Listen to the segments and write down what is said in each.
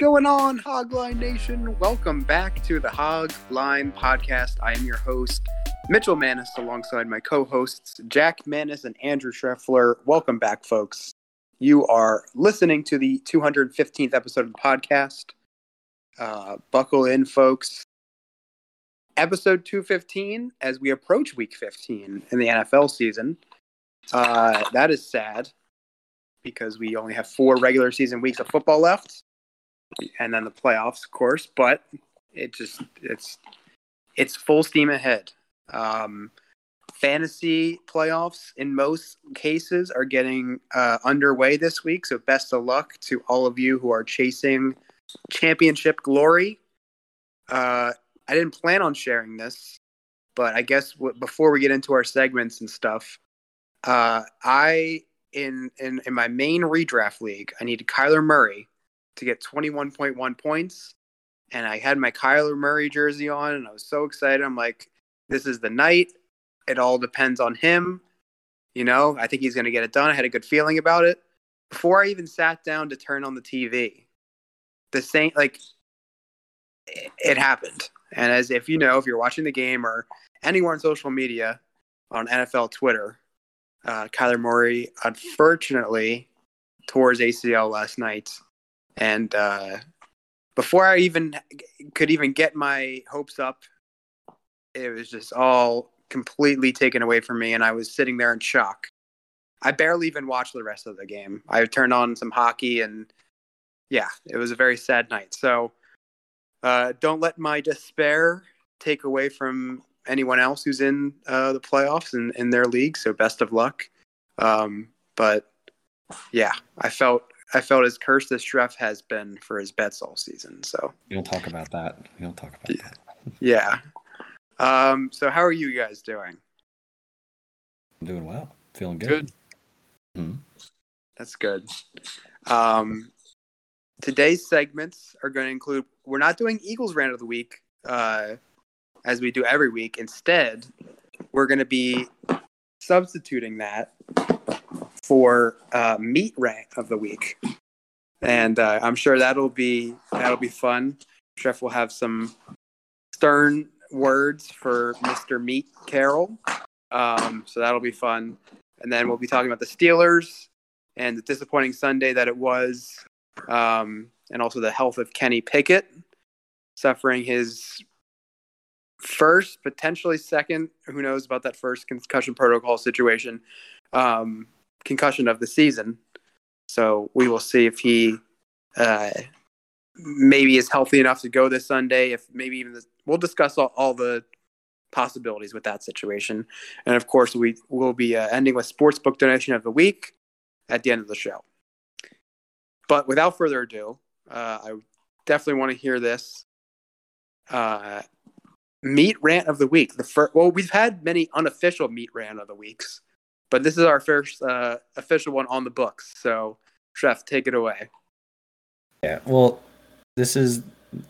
Going on, Hogline Nation? Welcome back to the Hogline Podcast. I am your host, Mitchell Mannas, alongside my co hosts, Jack Mannas and Andrew Schreffler. Welcome back, folks. You are listening to the 215th episode of the podcast. Uh, buckle in, folks. Episode 215 as we approach week 15 in the NFL season. Uh, that is sad because we only have four regular season weeks of football left and then the playoffs of course but it just it's it's full steam ahead. Um, fantasy playoffs in most cases are getting uh, underway this week so best of luck to all of you who are chasing championship glory. Uh, i didn't plan on sharing this but i guess w- before we get into our segments and stuff uh, i in, in in my main redraft league, I needed Kyler Murray to get 21.1 points, and I had my Kyler Murray jersey on, and I was so excited. I'm like, this is the night. It all depends on him. You know, I think he's going to get it done. I had a good feeling about it before I even sat down to turn on the TV. The same, like, it, happened. And as if you know, if you're watching the game or anywhere on social media, on NFL Twitter, uh, Kyler Murray, unfortunately, tore his ACL last night, and uh, before I even could even get my hopes up, it was just all completely taken away from me, and I was sitting there in shock. I barely even watched the rest of the game. I turned on some hockey, and yeah, it was a very sad night. So, uh, don't let my despair take away from anyone else who's in uh, the playoffs and in their league. So best of luck. Um, but yeah, I felt I felt as cursed as Schreff has been for his bets all season. So we don't talk about that. We don't talk about that. Yeah. Um, so how are you guys doing? I'm doing well. Feeling good. Good. hmm That's good. Um, today's segments are going to include. We're not doing Eagles rant of the week. Uh, as we do every week. Instead, we're going to be substituting that for uh, meat rant of the week, and uh, I'm sure that'll be that'll be fun. Schreff will have some stern words for Mr. Meat Carroll, um, so that'll be fun. And then we'll be talking about the Steelers and the disappointing Sunday that it was, um, and also the health of Kenny Pickett suffering his first, potentially second. Who knows about that first concussion protocol situation? Um, concussion of the season. So we will see if he uh, maybe is healthy enough to go this Sunday. If maybe even this, we'll discuss all, all the possibilities with that situation. And of course, we will be uh, ending with sportsbook donation of the week at the end of the show. But without further ado, uh, I definitely want to hear this. Uh, meat rant of the week. The first, well, we've had many unofficial meat rant of the weeks, but this is our first uh, official one on the books. So, Schreff, take it away. Yeah. Well, this is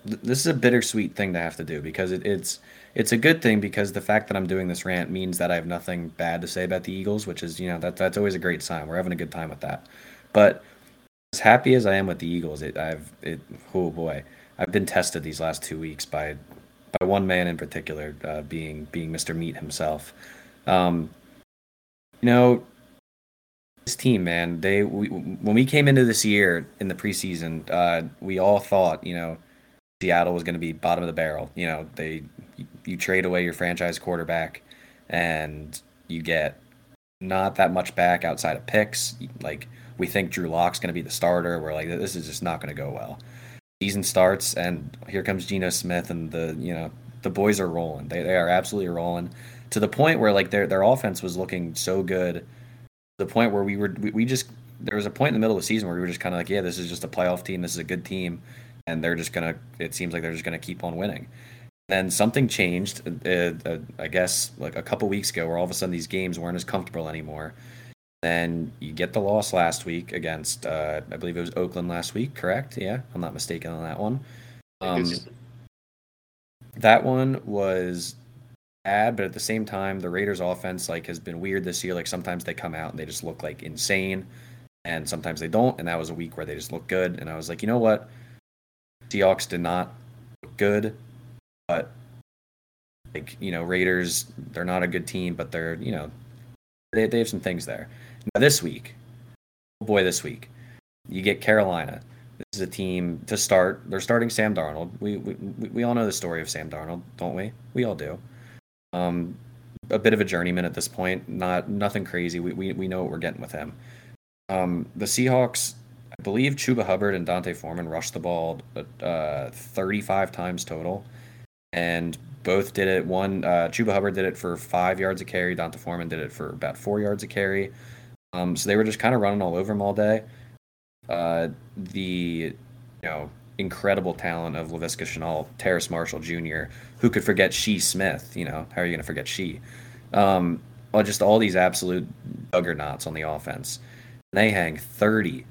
this is a bittersweet thing to have to do because it, it's it's a good thing because the fact that I'm doing this rant means that I have nothing bad to say about the Eagles, which is you know that that's always a great sign. We're having a good time with that. But as happy as I am with the Eagles, it I've it oh boy, I've been tested these last two weeks by by one man in particular, uh, being being Mr. Meat himself. Um, you know, this team, man, they we, when we came into this year in the preseason, uh, we all thought, you know, Seattle was going to be bottom of the barrel. You know, they you, trade away your franchise quarterback, and you get not that much back outside of picks. Like we think Drew Lock's going to be the starter. We're like, this is just not going to go well. Season starts, and here comes Geno Smith, and the you know the boys are rolling. They they are absolutely rolling to the point where like their their offense was looking so good. The point where we were we, we just there was a point in the middle of the season where we were just kind of like, yeah, this is just a playoff team. This is a good team, and they're just gonna. It seems like they're just gonna keep on winning. Then something changed. Uh, uh, I guess like a couple weeks ago, where all of a sudden these games weren't as comfortable anymore. Then you get the loss last week against, uh, I believe it was Oakland last week, correct? Yeah, I'm not mistaken on that one. Um, that one was bad, but at the same time, the Raiders' offense like has been weird this year. Like sometimes they come out and they just look like insane, and sometimes they don't. And that was a week where they just look good. And I was like, you know what? Seahawks did not look good, but like you know, Raiders, they're not a good team, but they're you know, they they have some things there. Now this week, oh boy, this week, you get Carolina. This is a team to start. They're starting Sam Darnold. We we we all know the story of Sam Darnold, don't we? We all do. Um, a bit of a journeyman at this point. Not nothing crazy. We we, we know what we're getting with him. Um, the Seahawks, I believe Chuba Hubbard and D'Onta Foreman rushed the ball uh, 35 times total, and both did it. One uh, Chuba Hubbard did it for five yards a carry. D'Onta Foreman did it for about four yards a carry. Um, so they were just kind of running all over him all day. Uh, the you know incredible talent of Laviska Shenault, Terrace Marshall Jr., who could forget Shi Smith? You know, how are you going to forget Shi? Um, well, just all these absolute juggernauts on the offense. And They hang 30.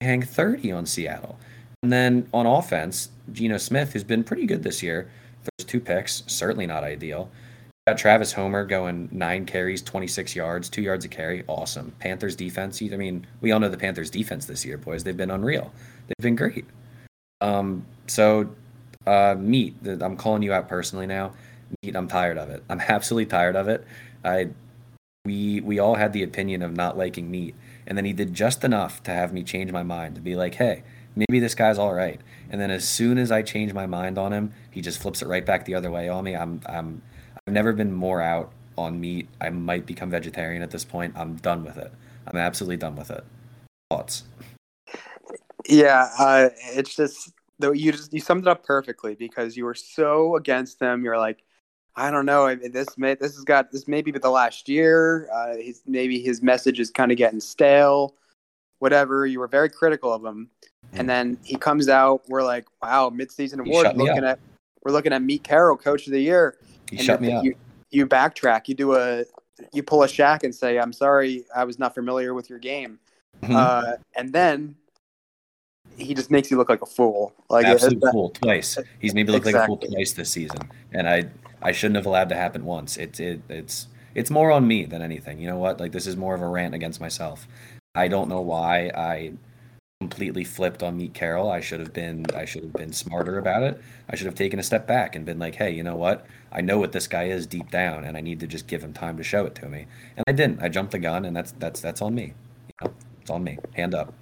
They hang 30 on Seattle. And then on offense, Geno Smith, who's been pretty good this year, throws two picks, certainly not ideal. Got Travis Homer going nine carries, 26 yards, two yards a carry. Awesome. Panthers defense. I mean, we all know the Panthers defense this year, boys. They've been unreal. They've been great. Um, so, uh, meat. I'm calling you out personally now. Meat. I'm tired of it. I'm absolutely tired of it. I, we we all had the opinion of not liking meat, and then he did just enough to have me change my mind to be like, hey, maybe this guy's all right. And then as soon as I change my mind on him, he just flips it right back the other way on me. I'm I'm I've never been more out on meat. I might become vegetarian at this point. I'm done with it. I'm absolutely done with it. Thoughts? Yeah, uh, it's just though you just you summed it up perfectly because you were so against them. You're like, I don't know, this may this has got this maybe but the last year. Uh, maybe his message is kind of getting stale, whatever. You were very critical of him, and then he comes out. We're like, wow, midseason award. Looking at we're looking at Meat Carroll, Coach of the Year. He shut me up. You, you backtrack. You do a you pull a Shaq and say, "I'm sorry, I was not familiar with your game," mm-hmm. uh, and then he just makes you look like a fool. Like absolute that, fool twice. He's made me look exactly. like a fool twice this season, and I I shouldn't have allowed to happen once. It's it, it's it's more on me than anything. You know what? Like this is more of a rant against myself. I don't know why I completely flipped on Meat Carroll. I should have been I should have been smarter about it. I should have taken a step back and been like, hey, you know what? I know what this guy is deep down, and I need to just give him time to show it to me. And I didn't. I jumped the gun, and that's that's that's on me. You know, it's on me. Hand up.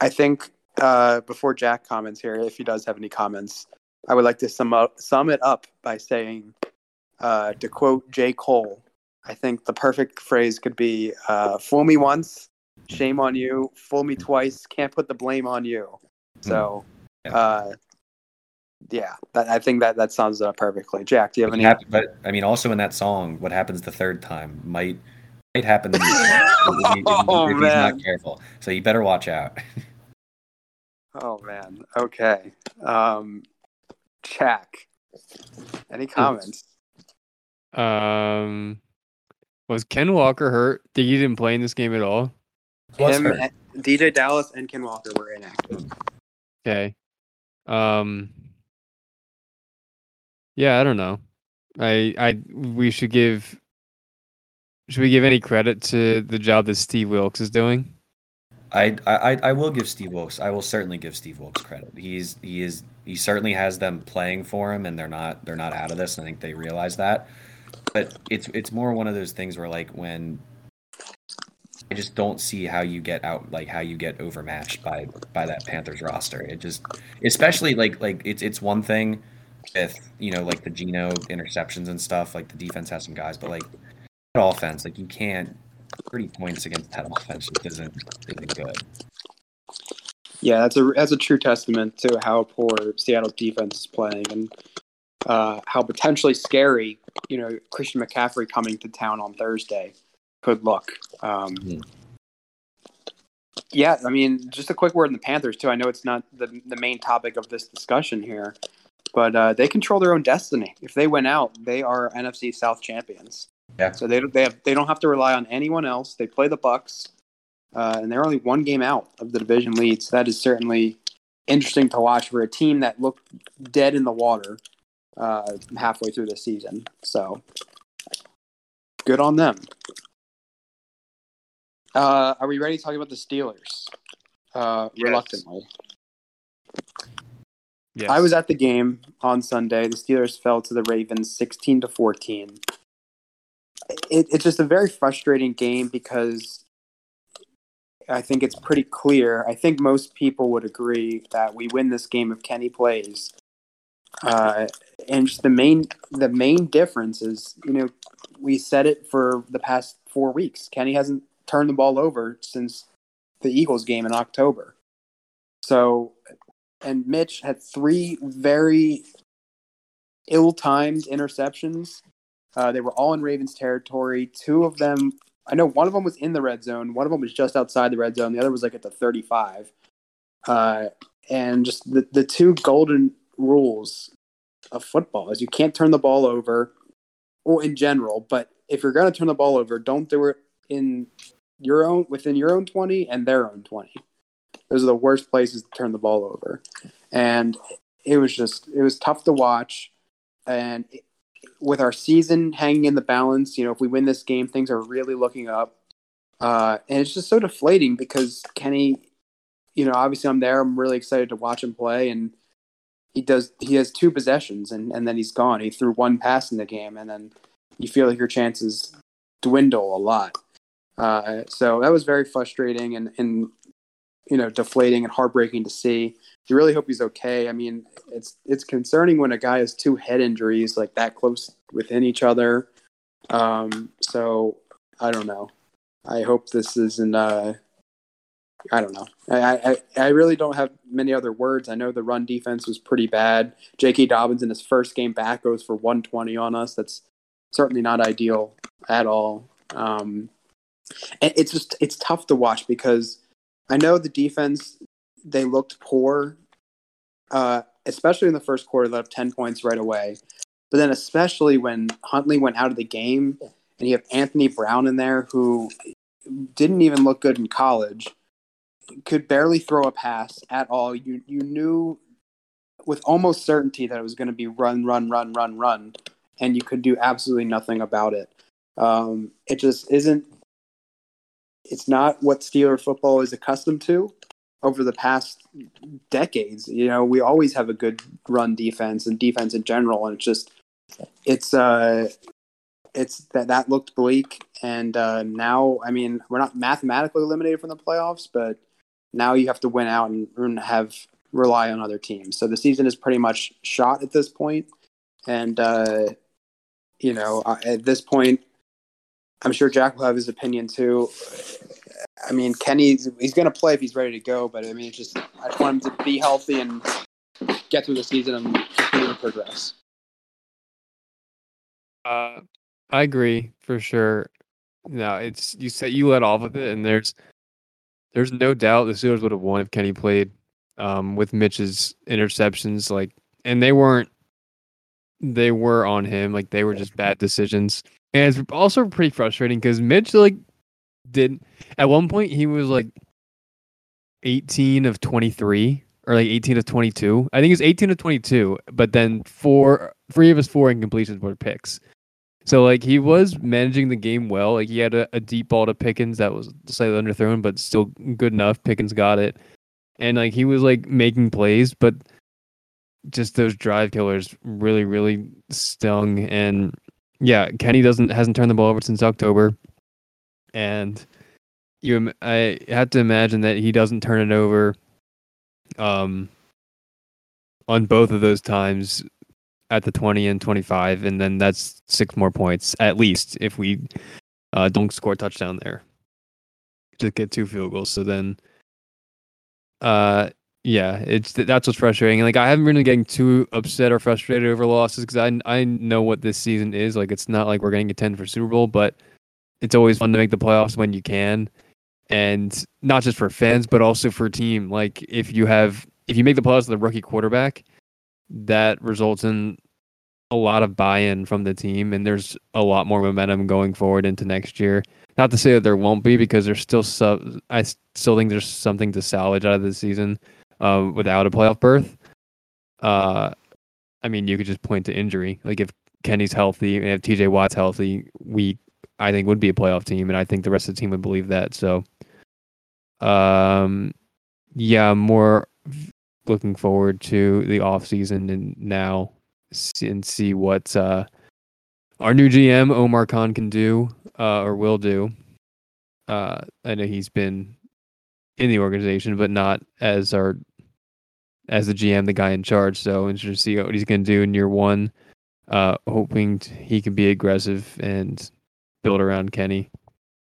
I think uh, before Jack comments here, if he does have any comments, I would like to sum up sum it up by saying, uh, to quote J. Cole, I think the perfect phrase could be uh, "Fool me once, shame on you. Fool me twice, can't put the blame on you." So, hmm. uh, yeah, that, I think that that sums it up perfectly. Jack, do you have any? But I mean, also in that song, what happens the third time might might happen to me if, if, oh, if he's not careful. So you better watch out. Oh man. Okay. Um, Jack. Any comments? Um, was Ken Walker hurt? Did he didn't play in this game at all? Him, DeeJay Dallas, and Ken Walker were inactive. Okay. Um. Yeah, I don't know. I I we should give. Should we give any credit to the job that Steve Wilks is doing? I, I I will give Steve Wilks. I will certainly give Steve Wilks credit. He's he is he certainly has them playing for him, and they're not they're not out of this. And I think they realize that. But it's it's more one of those things where like when I just don't see how you get out like how you get overmatched by by that Panthers roster. It just especially like like it's it's one thing with you know like the Geno interceptions and stuff. Like the defense has some guys, but like that offense, like you can't 30 points against that offense just isn't isn't good. Yeah, that's a that's a true testament to how poor Seattle's defense is playing and uh, how potentially scary you know Christian McCaffrey coming to town on Thursday could look. Um, Mhm. Yeah, I mean, just a quick word on the Panthers too. I know it's not the the main topic of this discussion here, but uh, they control their own destiny. If they win out, they are NFC South champions. Yeah. So they don't they have they don't have to rely on anyone else. They play the Bucs, uh, and they're only one game out of the division lead. So that is certainly interesting to watch for a team that looked dead in the water uh, halfway through the season. So good on them. Uh, are we ready to talk about the Steelers? Uh, Yes. Reluctantly. Yes. I was at the game on Sunday. The Steelers fell to the Ravens 16 to 14. It, it's just a very frustrating game because I think it's pretty clear. I think most people would agree that we win this game if Kenny plays. Uh, and just the main the main difference is, you know, we said it for the past four weeks. Kenny hasn't turned the ball over since the Eagles game in October. So and Mitch had three very ill-timed interceptions. Uh, they were all in Ravens territory. Two of them, I know one of them was in the red zone. One of them was just outside the red zone. The other was like at the 35. Uh, and just the, the two golden rules of football is you can't turn the ball over, or in general. But if you're going to turn the ball over, don't do it in your own within your own 20 and their own 20 those are the worst places to turn the ball over and it was just it was tough to watch and it- with our season hanging in the balance you know if we win this game things are really looking up. Uh, and it's just so deflating because kenny you know obviously i'm there i'm really excited to watch him play and he does he has two possessions and, and then he's gone. He threw one pass in the game and then you feel like your chances dwindle a lot. Uh, so that was very frustrating and, and you know deflating and heartbreaking to see. You really hope he's okay. I mean, it's it's concerning when a guy has two head injuries like that close within each other. Um, so I don't know. I hope this isn't. Uh, I don't know. I, I I really don't have many other words. I know the run defense was pretty bad. J.K. Dobbins in his first game back goes for 120 on us. That's certainly not ideal at all. Um, and it's just it's tough to watch because I know the defense they looked poor, uh, especially in the first quarter. Let up ten points right away, but then especially when Huntley went out of the game, and you have Anthony Brown in there who didn't even look good in college, could barely throw a pass at all. You you knew with almost certainty that it was going to be run, run, run, run, run, and you could do absolutely nothing about it. Um, it just isn't it's not what Steeler football is accustomed to over the past decades. You know, we always have a good run defense and defense in general, and it's just it's uh it's that that looked bleak, and uh, now I mean we're not mathematically eliminated from the playoffs, but now you have to win out and, and have rely on other teams. So the season is pretty much shot at this point, and uh, you know at this point I'm sure Jack will have his opinion too. I mean, Kenny's he's going to play if he's ready to go, but I mean, it's just I just want him to be healthy and get through the season and continue to progress. Uh, I agree for sure. No, it's you said you let off with it, and there's there's no doubt the Steelers would have won if Kenny played. Um, with Mitch's interceptions, like, and they weren't they were on him, like they were just bad decisions, and it's also pretty frustrating because Mitch like did at one point he was like 18 of 23 or like 18 of 22. I think was 18 of 22, but then four, three of his four incompletions were picks. So like he was managing the game well. Like he had a, a deep ball to Pickens that was slightly underthrown, but still good enough. Pickens got it, and like he was like making plays, but just those drive killers really, really stung. And yeah, Kenny doesn't hasn't turned the ball over since October, and you I have to imagine that he doesn't turn it over, um, on both of those times at the 20 and 25 and then that's six more points at least if we uh, don't score a touchdown there to get two field goals. So then uh yeah it's that's what's frustrating like i haven't been getting too upset or frustrated over losses because i i know what this season is like it's not like we're getting a 10 for super bowl but it's always fun to make the playoffs when you can and not just for fans but also for team like if you have if you make the playoffs with a rookie quarterback that results in a lot of buy-in from the team and there's a lot more momentum going forward into next year. Not to say that there won't be because there's still some i still think there's something to salvage out of this season uh, without a playoff berth uh, i mean you could just point to injury like if kenny's healthy and if tj watt's healthy we i think would be a playoff team and i think the rest of the team would believe that so um yeah more looking forward to the off season and now and see what uh, our new GM Omar Khan can do uh, or will do. Uh, I know he's been in the organization, but not as our as the GM, the guy in charge. So interested to see what he's going to do in year one. Uh, hoping t- he can be aggressive and build around Kenny.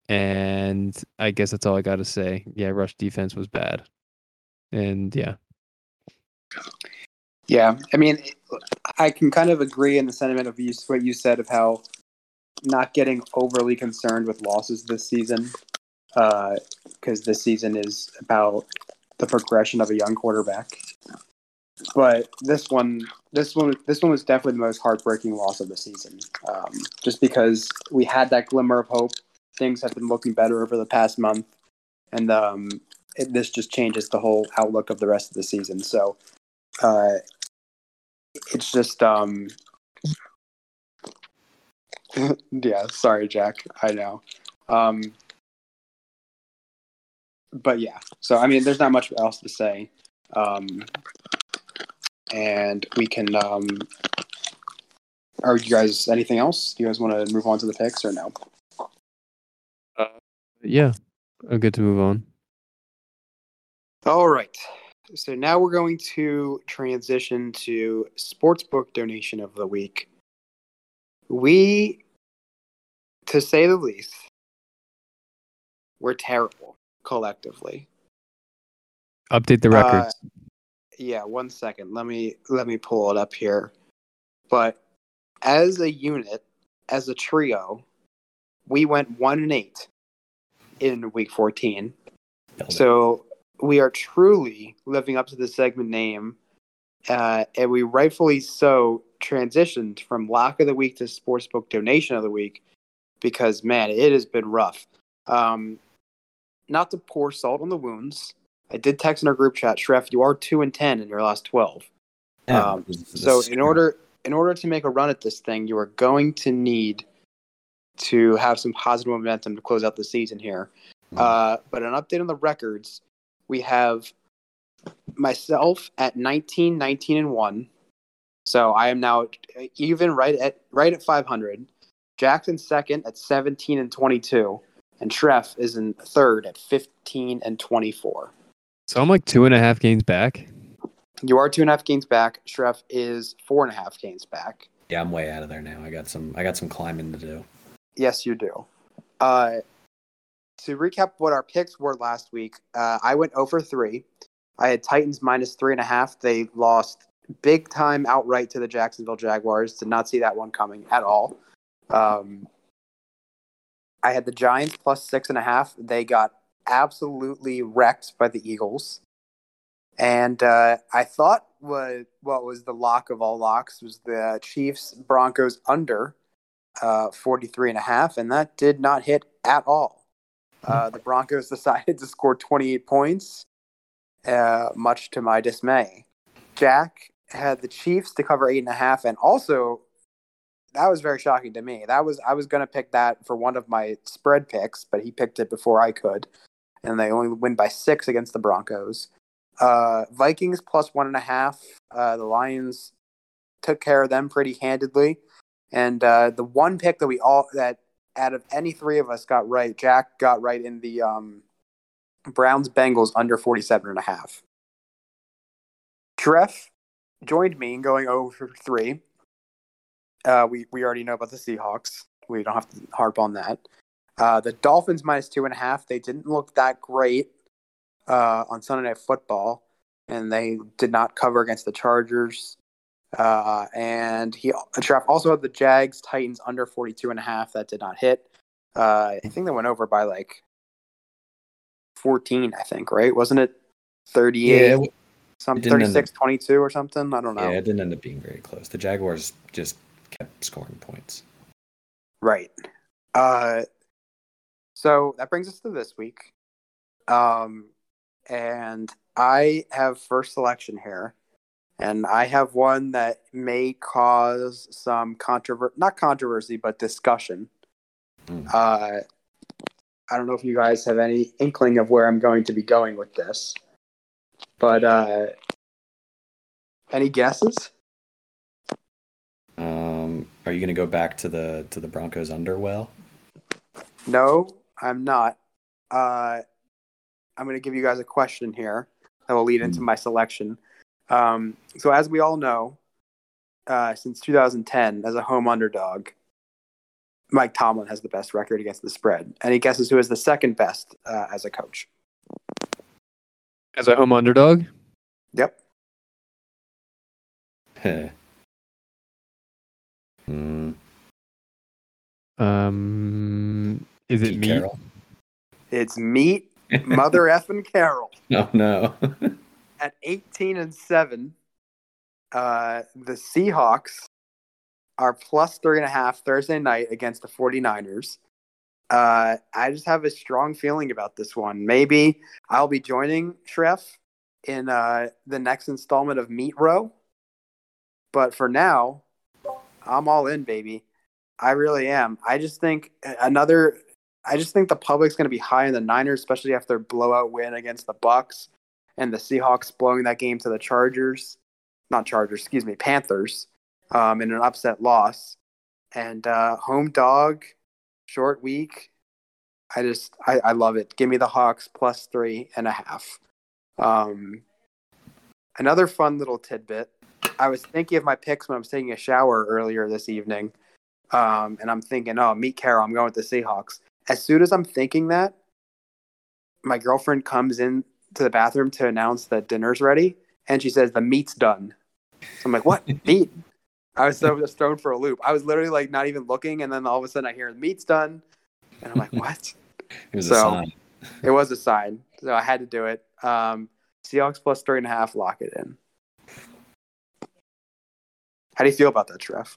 And I guess that's all I got to say. Yeah, rush defense was bad, and yeah, Yeah, I mean, I can kind of agree in the sentiment of you, what you said of how not getting overly concerned with losses this season, because this season is about the progression of a young quarterback. But this one, this one, this one was definitely the most heartbreaking loss of the season, um, just because we had that glimmer of hope. Things have been looking better over the past month, and um, it, this just changes the whole outlook of the rest of the season. So. Uh, it's just um yeah sorry jack i know um but yeah so i mean there's not much else to say um and we can um are you guys anything else do you guys want to move on to the picks or no yeah, I'm good to move on. All right. So now we're going to transition to sportsbook donation of the week. We, to say the least, we're terrible collectively. Update the Uh, records. Yeah, one second. Let me let me pull it up here. But as a unit, as a trio, we went one and eight in week fourteen. So we are truly living up to the segment name, uh, and we rightfully so transitioned from lock of the week to sportsbook donation of the week because man, it has been rough. Um, not to pour salt on the wounds, I did text in our group chat, Schreff, you are two and ten in your last twelve. Yeah, um, So in order in order to make a run at this thing, you are going to need to have some positive momentum to close out the season here. Mm. Uh, but an update on the records, we have myself at 19, 19 and one. So I am now even right at right at 500. Jackson second at 17 and 22, and Schreff is in third at 15 and 24. So I'm like two and a half games back. You are two and a half games back. Schreff is four and a half games back. yeah, I'm way out of there now. I got some I got some climbing to do. Yes, you do. Uh, to recap what our picks were last week, uh, I went over 3. I had Titans minus 3.5. They lost big time outright to the Jacksonville Jaguars. Did not see that one coming at all. Um, I had the Giants plus 6.5. They got absolutely wrecked by the Eagles. And uh, I thought what, what was the lock of all locks was the Chiefs Broncos under uh, 43 and a half, and that did not hit at all. Uh, the Broncos decided to score 28 points, uh, much to my dismay. Jack had the Chiefs to cover eight and a half, and also that was very shocking to me. That was I was gonna pick that for one of my spread picks, but he picked it before I could, and they only win by six against the Broncos. Uh, Vikings plus one and a half. Uh, the Lions took care of them pretty handedly, and uh, the one pick that we all that out of any three of us got right, Jack got right in the um, Browns Bengals under 47 and a half. Schreff joined me in going over three. Uh, we we already know about the Seahawks. We don't have to harp on that. Uh, the Dolphins minus two and a half. They didn't look that great uh, on Sunday Night Football, and they did not cover against the Chargers. Uh, and he Schreff also had the Jags Titans under 42 and a half. That did not hit. Uh, I think they went over by like 14, I think, right? Wasn't it 38? Yeah, it- some it didn't 36 22 or something? I don't know. yeah, it didn't end up being very close. The Jaguars just kept scoring points. Right. Uh, so that brings us to this week. Um, and I have first selection here. And I have one that may cause some controversy, not controversy, but discussion. Mm. Uh, I don't know if you guys have any inkling of where I'm going to be going with this. But uh, any guesses? Are you going to go back to the to the Broncos underwell? No, I'm not. Uh, I'm going to give you guys a question here that will lead into my selection. Um, so, as we all know, uh, since 2010, as a home underdog, Mike Tomlin has the best record against the spread. Any guesses who is the second best uh, as a coach? As a home underdog, Yep. Hmm. Um, is it Pete me? Carroll? It's Meat Mother effing Carroll. Oh no. at 18 and 7 uh, the seahawks are plus three and a half thursday night against the 49ers uh, i just have a strong feeling about this one maybe i'll be joining Schreff in uh, the next installment of meat row but for now i'm all in baby i really am i just think another i just think the public's going to be high in the niners especially after their blowout win against the bucs and the Seahawks blowing that game to the Chargers, not Chargers, excuse me, Panthers, um, in an upset loss. And uh, home dog, short week. I just, I, I love it. Give me the Hawks plus three and a half. Um, another fun little tidbit. I was thinking of my picks when I was taking a shower earlier this evening. Um, and I'm thinking, oh, Meat Carroll. I'm going with the Seahawks. As soon as I'm thinking that, my girlfriend comes in to the bathroom to announce that dinner's ready, and she says the meat's done. So I'm like, what meat? I was so just thrown for a loop. I was literally like not even looking, and then all of a sudden I hear the meat's done, and I'm like, what? It was So- a sign. it was a sign, so I had to do it. Um, Seahawks plus three and a half, lock it in. How do you feel about that, Trev?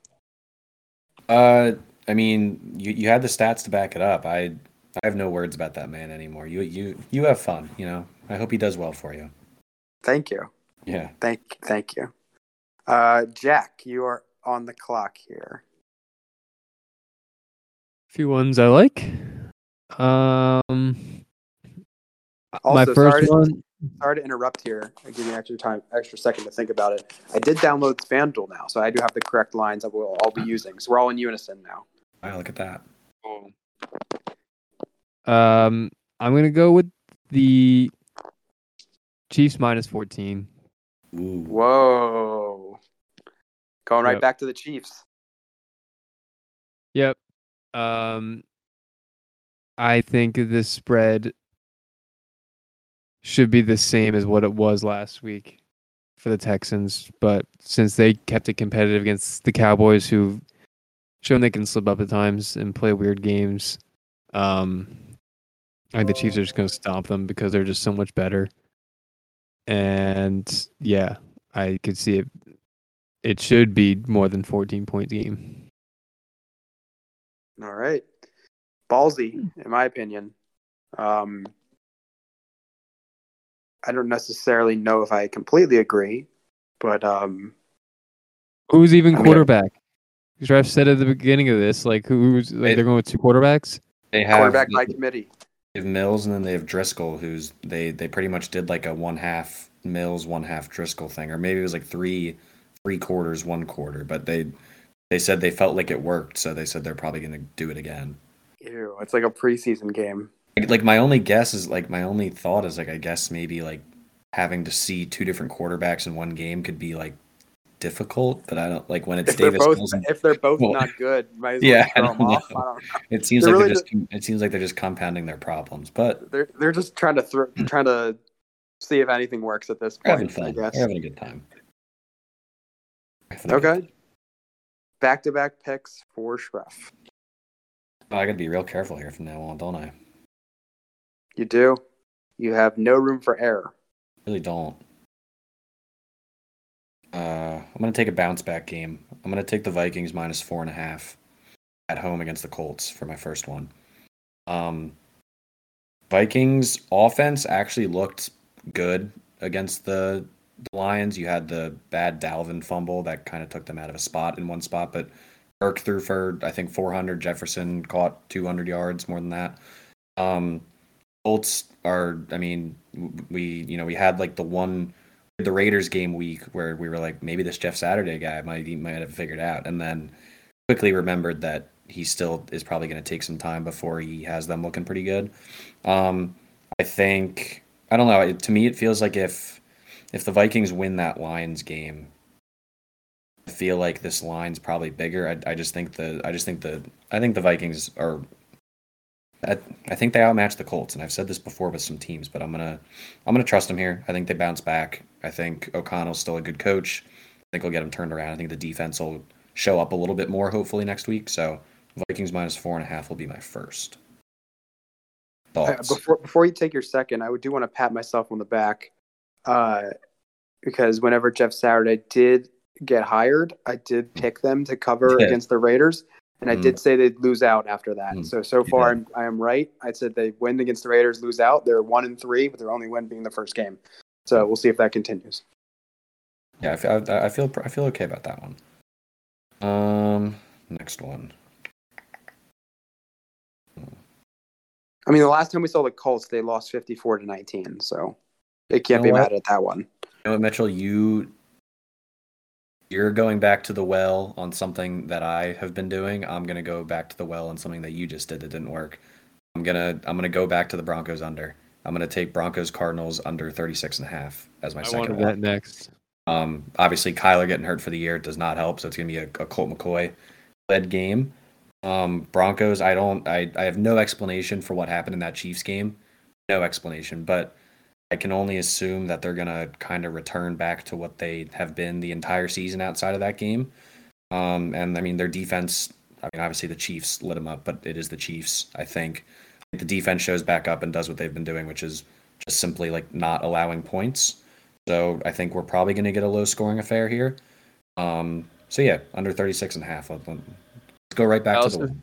Uh, I mean, you, you had the stats to back it up. I I have no words about that man anymore. You you you have fun. You know. I hope he does well for you. Thank you, Yeah. thank, thank you. Uh, Jack, you are on the clock here. A few ones I like. Um, my first sorry one. Sorry to interrupt here. I give you extra time, extra second to think about it. I did download FanDuel now, so I do have the correct lines that we'll all be using. So we're all in unison now. Wow, look at that. Um, I'm gonna go with the Chiefs minus 14. Ooh. Whoa, going right Yep. back to the Chiefs. Yep. Um, I think this spread should be the same as what it was last week for the Texans, but since they kept it competitive against the Cowboys, who've shown they can slip up at times and play weird games, um, I think the Chiefs are just going to stomp them because they're just so much better. And yeah, I could see it. It should be more than 14 point game. All right, ballsy in my opinion. Um, I don't necessarily know if I completely agree, but um, Who's even I mean- quarterback? Trev said at the beginning of this, like who's like They- they're going with two quarterbacks. They have Quarterback by committee. They have Mills and then they have Driskel, who's they they pretty much did like a one half Mills, one half Driskel thing, or maybe it was like three three quarters, one quarter. But they they said they felt like it worked, so they said they're probably going to do it again. Ew, it's like a preseason game. Like, like my only guess is like my only thought is like I guess maybe like having to see two different quarterbacks in one game could be like difficult, but I don't like when it's If they're both and if they're both Well, not good, might as well yeah, just throw I don't off. know. I don't it seems they're like really they're just it seems like they're just compounding their problems, but They're they're just trying to throw hmm. trying to see if anything works at this they're having point. I guess. They're having a good time. Okay. Back to back picks for Schreff. Oh, I gotta be real careful here from now on, don't I? You do. You have no room for error. Really don't. Uh, I'm gonna take a bounce back game. I'm gonna take the Vikings minus four and a half at home against the Colts for my first one. Um, Vikings offense actually looked good against the, the Lions. You had the bad Dalvin fumble that kind of took them out of a spot in one spot, but Kirk threw for I think 400. Jefferson caught 200 yards more than that. Um, Colts are, I mean, we you know we had like the one the Raiders game week where we were like maybe this Jeff Saturday guy might he might have figured out, and then quickly remembered that he still is probably going to take some time before he has them looking pretty good. Um, I think I don't know. To me, it feels like if if the Vikings win that Lions game, I feel like this line's probably bigger. I, I just think the I just think the I think the Vikings are. I, I think they outmatch the Colts, and I've said this before with some teams, but I'm gonna I'm gonna trust them here. I think they bounce back. I think O'Connell's still a good coach. I think he'll get them turned around. I think the defense will show up a little bit more hopefully next week. So Vikings minus four and a half will be my first. Uh, Thoughts? before before you take your second, I would do want to pat myself on the back, uh, because whenever Jeff Saturday did get hired, I did pick them to cover Yeah. against the Raiders, and I Mm. did say they'd lose out after that. Mm. So so far. I'm, I am right. I said they win against the Raiders, lose out. They're one and three, with their only win being the first game. So we'll see if that continues. Yeah, I feel, I feel I feel okay about that one. Um, next one. I mean, the last time we saw the Colts, they lost 54 to 19, so they can't You be know mad at that one. You know what, Mitchell? You you're going back to the well on something that I have been doing. I'm gonna go back to the well on something that you just did that didn't work. I'm gonna I'm gonna go back to the Broncos under. I'm gonna take Broncos Cardinals under 36 and a half as my I second one. that next. Um, obviously, Kyler getting hurt for the year does not help, so it's going to be a, a Colt McCoy led game. Um, Broncos, I don't, I, I have no explanation for what happened in that Chiefs game, no explanation, but I can only assume that they're going to kind of return back to what they have been the entire season outside of that game. Um, and I mean, their defense, I mean, obviously the Chiefs lit them up, but it is the Chiefs, I think. The defense shows back up and does what they've been doing, which is just simply like not allowing points. So I think we're probably going to get a low scoring affair here. Um, so yeah, under 36 and a half. Let- let- Let's go right back I to also, the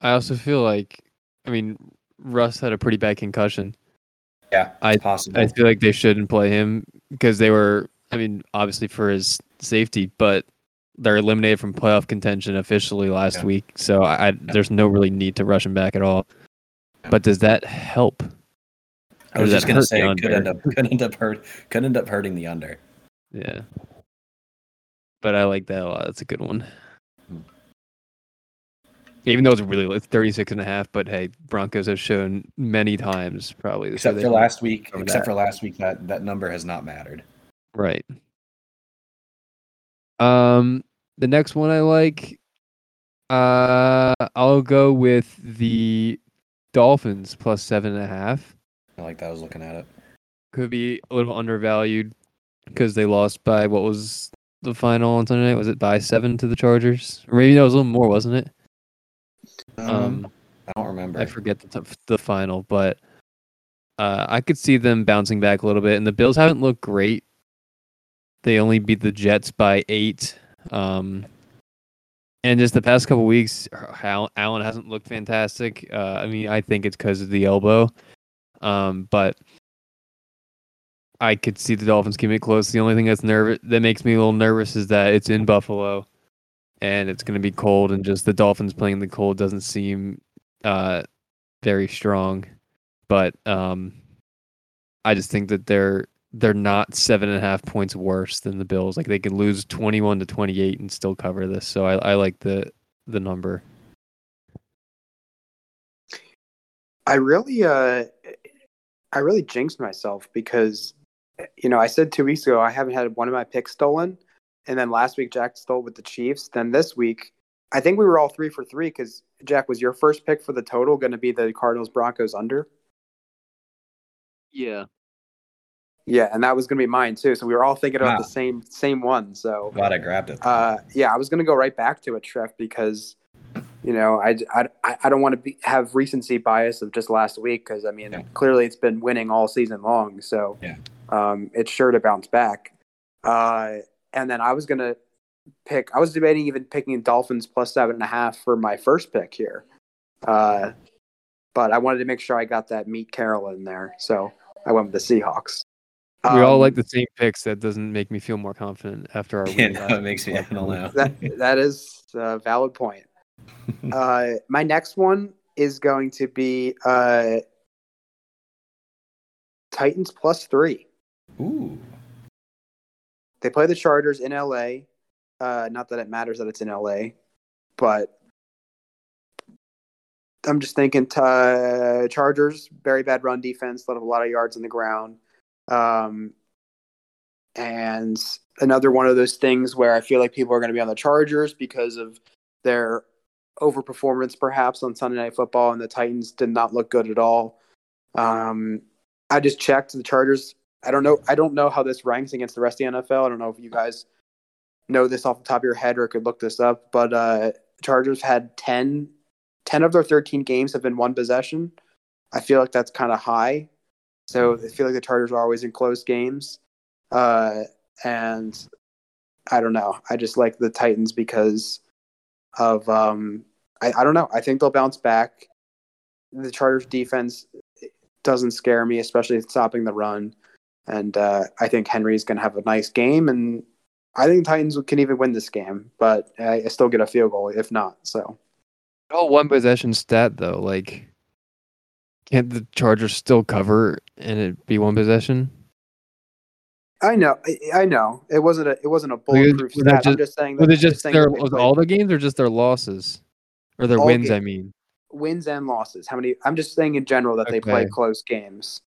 I also feel like, I mean, Russ had a pretty bad concussion. Yeah, I- possible. I feel like they shouldn't play him because they were, I mean, obviously for his safety, but they're eliminated from playoff contention officially last Yeah. week. So I, I there's no really need to rush him back at all. But does that help? I was just going to say it could end up could end up hurt could end up hurting the under. Yeah. But I like that a lot. That's a good one. Even though it's really it's 36 and a half, but hey, Broncos have shown many times probably. Except they for last week, except that. for last week that that number has not mattered. Right. Um, the next one I like, uh, I'll go with the Dolphins plus seven and a half. I like that. I was looking at it. Could be a little undervalued because they lost by what was the final on Sunday night? Was it by seven to the Chargers? Or maybe that was a little more, wasn't it? Um, I don't remember. I forget the t- the final, but uh, I could see them bouncing back a little bit. And the Bills haven't looked great. They only beat the Jets by eight. Um, and just the past couple weeks, Al- Allen hasn't looked fantastic. Uh, I mean, I think it's because of the elbow. Um, but I could see the Dolphins keeping it close. The only thing that's nervous that makes me a little nervous is that it's in Buffalo, and it's going to be cold, and just the Dolphins playing in the cold doesn't seem uh, very strong. But um, I just think that they're they're not seven and a half points worse than the Bills. Like they can lose twenty one to twenty eight and still cover this. So I, I like the the number. I really, uh, I really jinxed myself because, you know, I said two weeks ago I haven't had one of my picks stolen, and then last week Jack stole with the Chiefs. Then this week, I think we were all three for three because Jack was your first pick for the total going to be the Cardinals Broncos under. Yeah. Yeah, and that was going to be mine too. So we were all thinking about Wow. the same same one. So Glad I grabbed it. uh, yeah, I was going to go right back to it, Trev, because you know I, I, I don't want to be, have recency bias of just last week because I mean Yeah. clearly it's been winning all season long, so Yeah. um, it's sure to bounce back. Uh, and then I was going to pick. I was debating even picking Dolphins plus seven and a half for my first pick here, uh, but I wanted to make sure I got that Meat Carroll in there, so I went with the Seahawks. We all Um, like the same picks. That doesn't make me feel more confident after our yeah, win. no, it makes me. I week. don't know. that that is a valid point. Uh, my next one is going to be uh, Titans plus three. Ooh. They play the Chargers in LA. Uh, not that it matters that it's in LA, but I'm just thinking uh, Chargers, very bad run defense, let up a lot of yards on the ground. Um, and another one of those things where I feel like people are going to be on the Chargers because of their overperformance, perhaps on Sunday Night Football, and the Titans did not look good at all. Um, I just checked the Chargers. I don't know. I don't know how this ranks against the rest of the NFL. I don't know if you guys know this off the top of your head or could look this up, but uh, Chargers had 10, 10 of their 13 games have been one possession. I feel like that's kind of high. So I feel like the Chargers are always in close games. Uh, and I don't know. I just like the Titans because of um, I, I don't know. I think they'll bounce back. The Chargers defense doesn't scare me, especially stopping the run. And uh, I think Henry's going to have a nice game, and I think Titans can even win this game. But I, I still get a field goal if not. So Oh, one possession stat though. Like, can't the Chargers still cover and it be one possession? I know, I, I know it wasn't a it wasn't a bulletproof was stat. I'm just- just saying Was that it just their was all the games or just their losses or their All wins? ga- I mean, wins and losses. How many? I'm just saying in general that they play close games.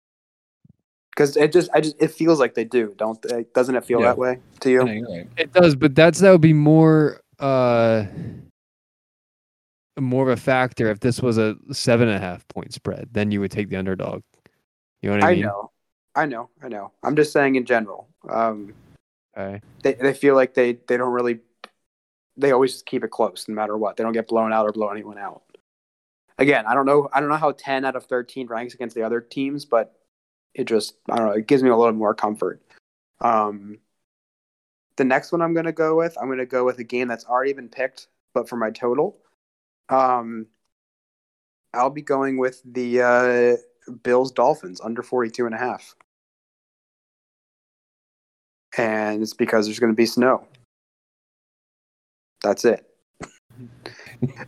Because it just, I just, it feels like they do, don't? They? Doesn't it feel Yeah. that way to you? Yeah, it does, but that's that would be more uh more of a factor if this was a seven and a half point spread. Then you would take the underdog. You know what I, I mean? know, I know, I know. I'm just saying in general. Um, Okay. they they feel like they they don't really, they always just keep it close no matter what. They don't get blown out or blow anyone out. Again, I don't know. I don't know how 10 out of 13 ranks against the other teams, but it just I don't know. It gives me a little more comfort. Um, the next one I'm going to go with, I'm going to go with a game that's already been picked, but for my total, um, I'll be going with the uh, Bills Dolphins under 42 and a half. And it's because there's going to be snow. That's it.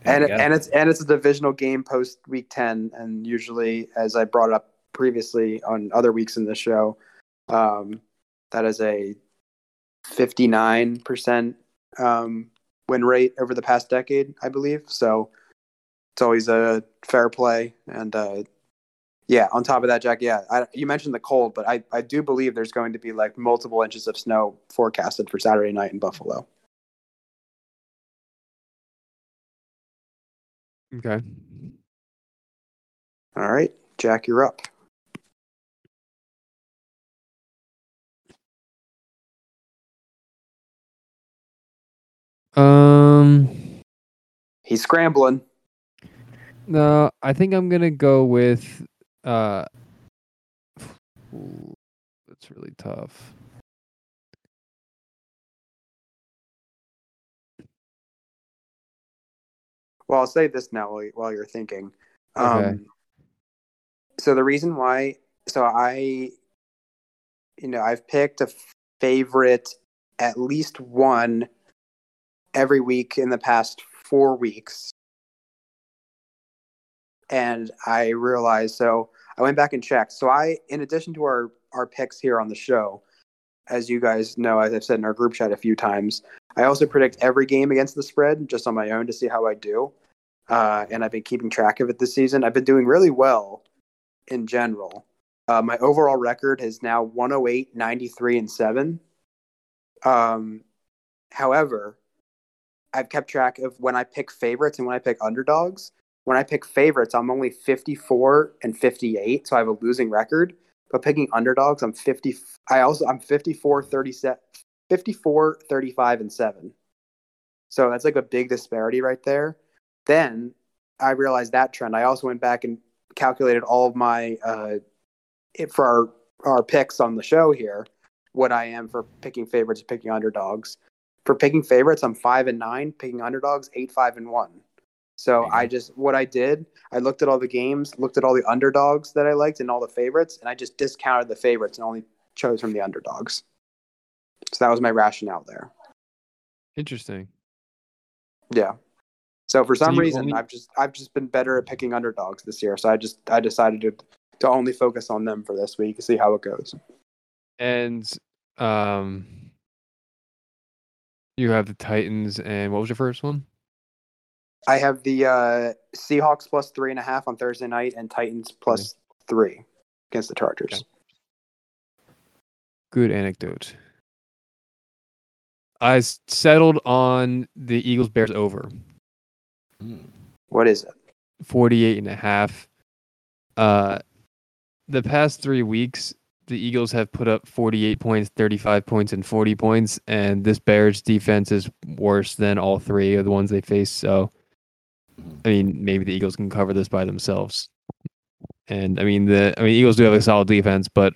And and it's and it's a divisional game post week 10 and usually as I brought up previously on other weeks in the show um, that is a 59% um, win rate over the past decade, I believe. So it's always a fair play. And uh, yeah, on top of that, Jack, yeah, I, you mentioned the cold, but I, I do believe there's going to be like multiple inches of snow forecasted for Saturday night in Buffalo. Okay. All right, Jack, you're up. Um. He's scrambling. No, I think I'm gonna go with. Uh, ooh, that's really tough. Well, I'll say this now while, while you're thinking. Okay. Um, so the reason why, so I, you know, I've picked a favorite, at least one every week in the past four weeks. And I realized so I went back and checked. So I, in addition to our our picks here on the show, as you guys know, as I've said in our group chat a few times, I also predict every game against the spread just on my own to see how I do. Uh, and I've been keeping track of it this season. I've been doing really well in general. Uh, my overall record is now 108, 93, and 7. Um, however, I've kept track of when I pick favorites and when I pick underdogs. When I pick favorites, I'm only 54 and 58, so I have a losing record. But picking underdogs, I'm 50. I also I'm 54, 37, 54, 35, and seven. So that's like a big disparity right there. Then I realized that trend. I also went back and calculated all of my uh, for our our picks on the show here. What I am for picking favorites, picking underdogs. For picking favorites, I'm five and nine. Picking underdogs, eight, five, and one. So I just what I did, I looked at all the games, looked at all the underdogs that I liked and all the favorites, and I just discounted the favorites and only chose from the underdogs. So that was my rationale there. Interesting. Yeah. So for some you reason, only- I've just I've just been better at picking underdogs this year. So I just I decided to to only focus on them for this week, and see how it goes. And um, you have the Titans, and what was your first one? I have the uh, Seahawks plus three and a half on Thursday night and Titans plus three against the Chargers. Okay. Good anecdote. I settled on the Eagles Bears over. What is it? 48 and a half. Uh, the past three weeks, the Eagles have put up 48 points, 35 points, and 40 points, and this Bears defense is worse than all three of the ones they face. So, I mean, maybe the Eagles can cover this by themselves. And I mean, the I mean, Eagles do have a solid defense, but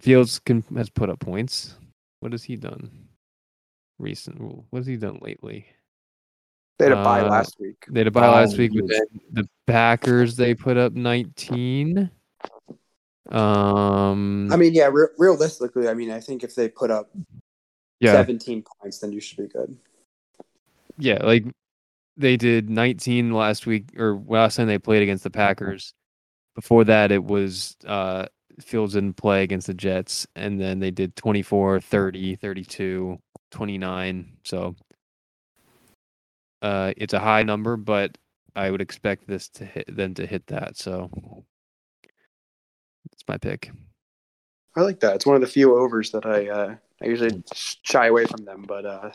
Fields can has put up points. What has he done? Recent, what has he done lately? They had a bye Uh, last week. They had a bye last Um, week, he but then the Packers they put up 19. Um, I mean, yeah, re- realistically, I mean, I think if they put up yeah, 17 points, then you should be good. yeah, like they did 19 last week or last time they played against the Packers. Before that, it was uh, Fields didn't play against the Jets, and then they did 24, 30, 32, 29. So uh, it's a high number, but I would expect this to hit them to hit that. So my pick. I like that. It's one of the few overs that I uh, I usually shy away from them, but uh,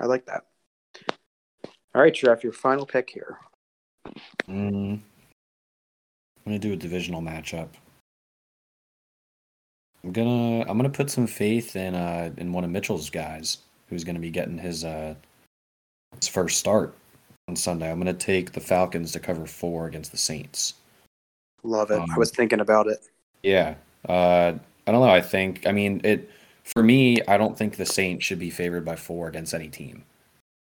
I like that. All right, Jeff, your final pick here. Mm. I'm gonna do a divisional matchup. I'm gonna I'm gonna put some faith in uh in one of Mitchell's guys who's gonna be getting his uh his first start on Sunday. I'm gonna take the Falcons to cover four against the Saints. Love it. I Um, was thinking about it. Yeah. Uh I don't know. I think I mean it for me, I don't think the Saints should be favored by four against any team.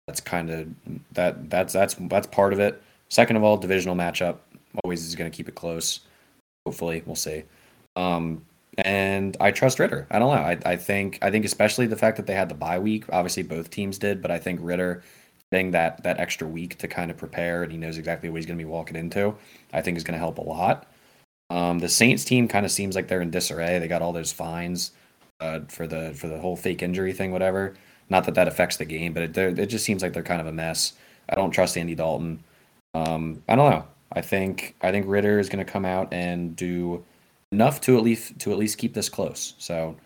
That's kind of that that's that's that's part of it. Second of all, divisional matchup always is going to keep it close. Hopefully, we'll see. Um, and I trust Ridder. I don't know. I, I think I think especially the fact that they had the bye week. Obviously, both teams did, but I think Ridder getting that that extra week to kind of prepare and he knows exactly what he's going to be walking into. I think is going to help a lot. Um, the Saints team kind of seems like they're in disarray. They got all those fines uh, for the for the whole fake injury thing, whatever. Not that that affects the game, but it it just seems like they're kind of a mess. I don't trust Andy Dalton. Um, I don't know. I think I think Ridder is going to come out and do enough to at least to at least keep this close. So I'm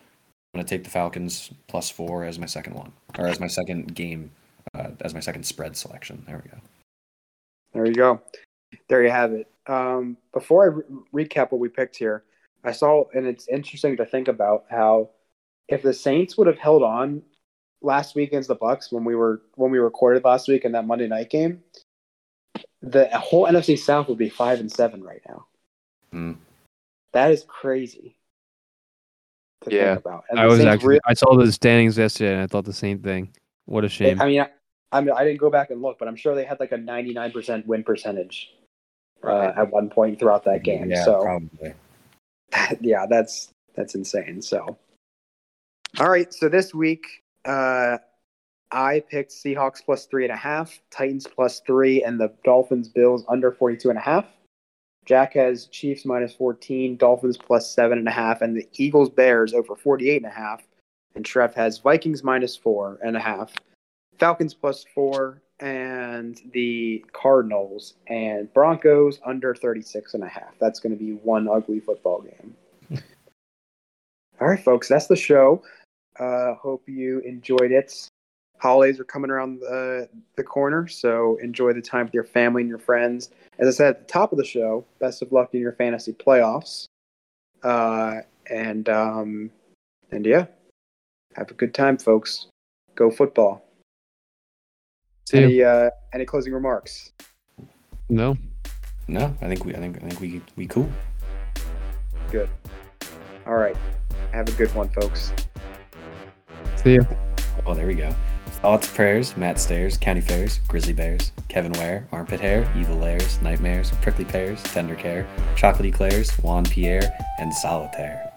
going to take the Falcons plus four as my second one, or as my second game, uh, as my second spread selection. There we go. There you go. There you have it. Um, before I re- recap what we picked here, I saw, and it's interesting to think about how if the Saints would have held on last week against the Bucs when we were when we recorded last week in that Monday night game, the whole NFC South would be five and seven right now. Hmm. That is crazy. To Yeah. think about. And I was Saints actually re- I saw the standings yesterday and I thought the same thing. What a shame. I mean, I, I mean, I didn't go back and look, but I'm sure they had like a 99% win percentage uh, at one point throughout that game. Yeah, so probably. yeah, that's that's insane. So, all right. So this week, uh, I picked Seahawks plus three and a half, Titans plus three, and the Dolphins Bills under 42 and a half. Jack has Chiefs minus 14, Dolphins plus seven and a half, and the Eagles Bears over 48 and a half. And Trev has Vikings minus four and a half, Falcons plus four, and the Cardinals and Broncos under 36 and a half. That's going to be one ugly football game. All right, folks, that's the show. Uh, hope you enjoyed it. Holidays are coming around the, the corner, so enjoy the time with your family and your friends. As I said at the top of the show, best of luck in your fantasy playoffs. Uh, and um, and yeah, have a good time, folks. Go football. See you. Any uh, any closing remarks? No. No, I think we I think I think we we cool. Good. All right. Have a good one, folks. See you. Oh, there we go. Thoughts, prayers, Matt Stairs, County Fairs, Grizzly Bears, Kevin Ware, Armpit Hair, Evil Lairs, Nightmares, Prickly Pears, Tender Care, Chocolate Eclairs, Juan Pierre, and Solitaire.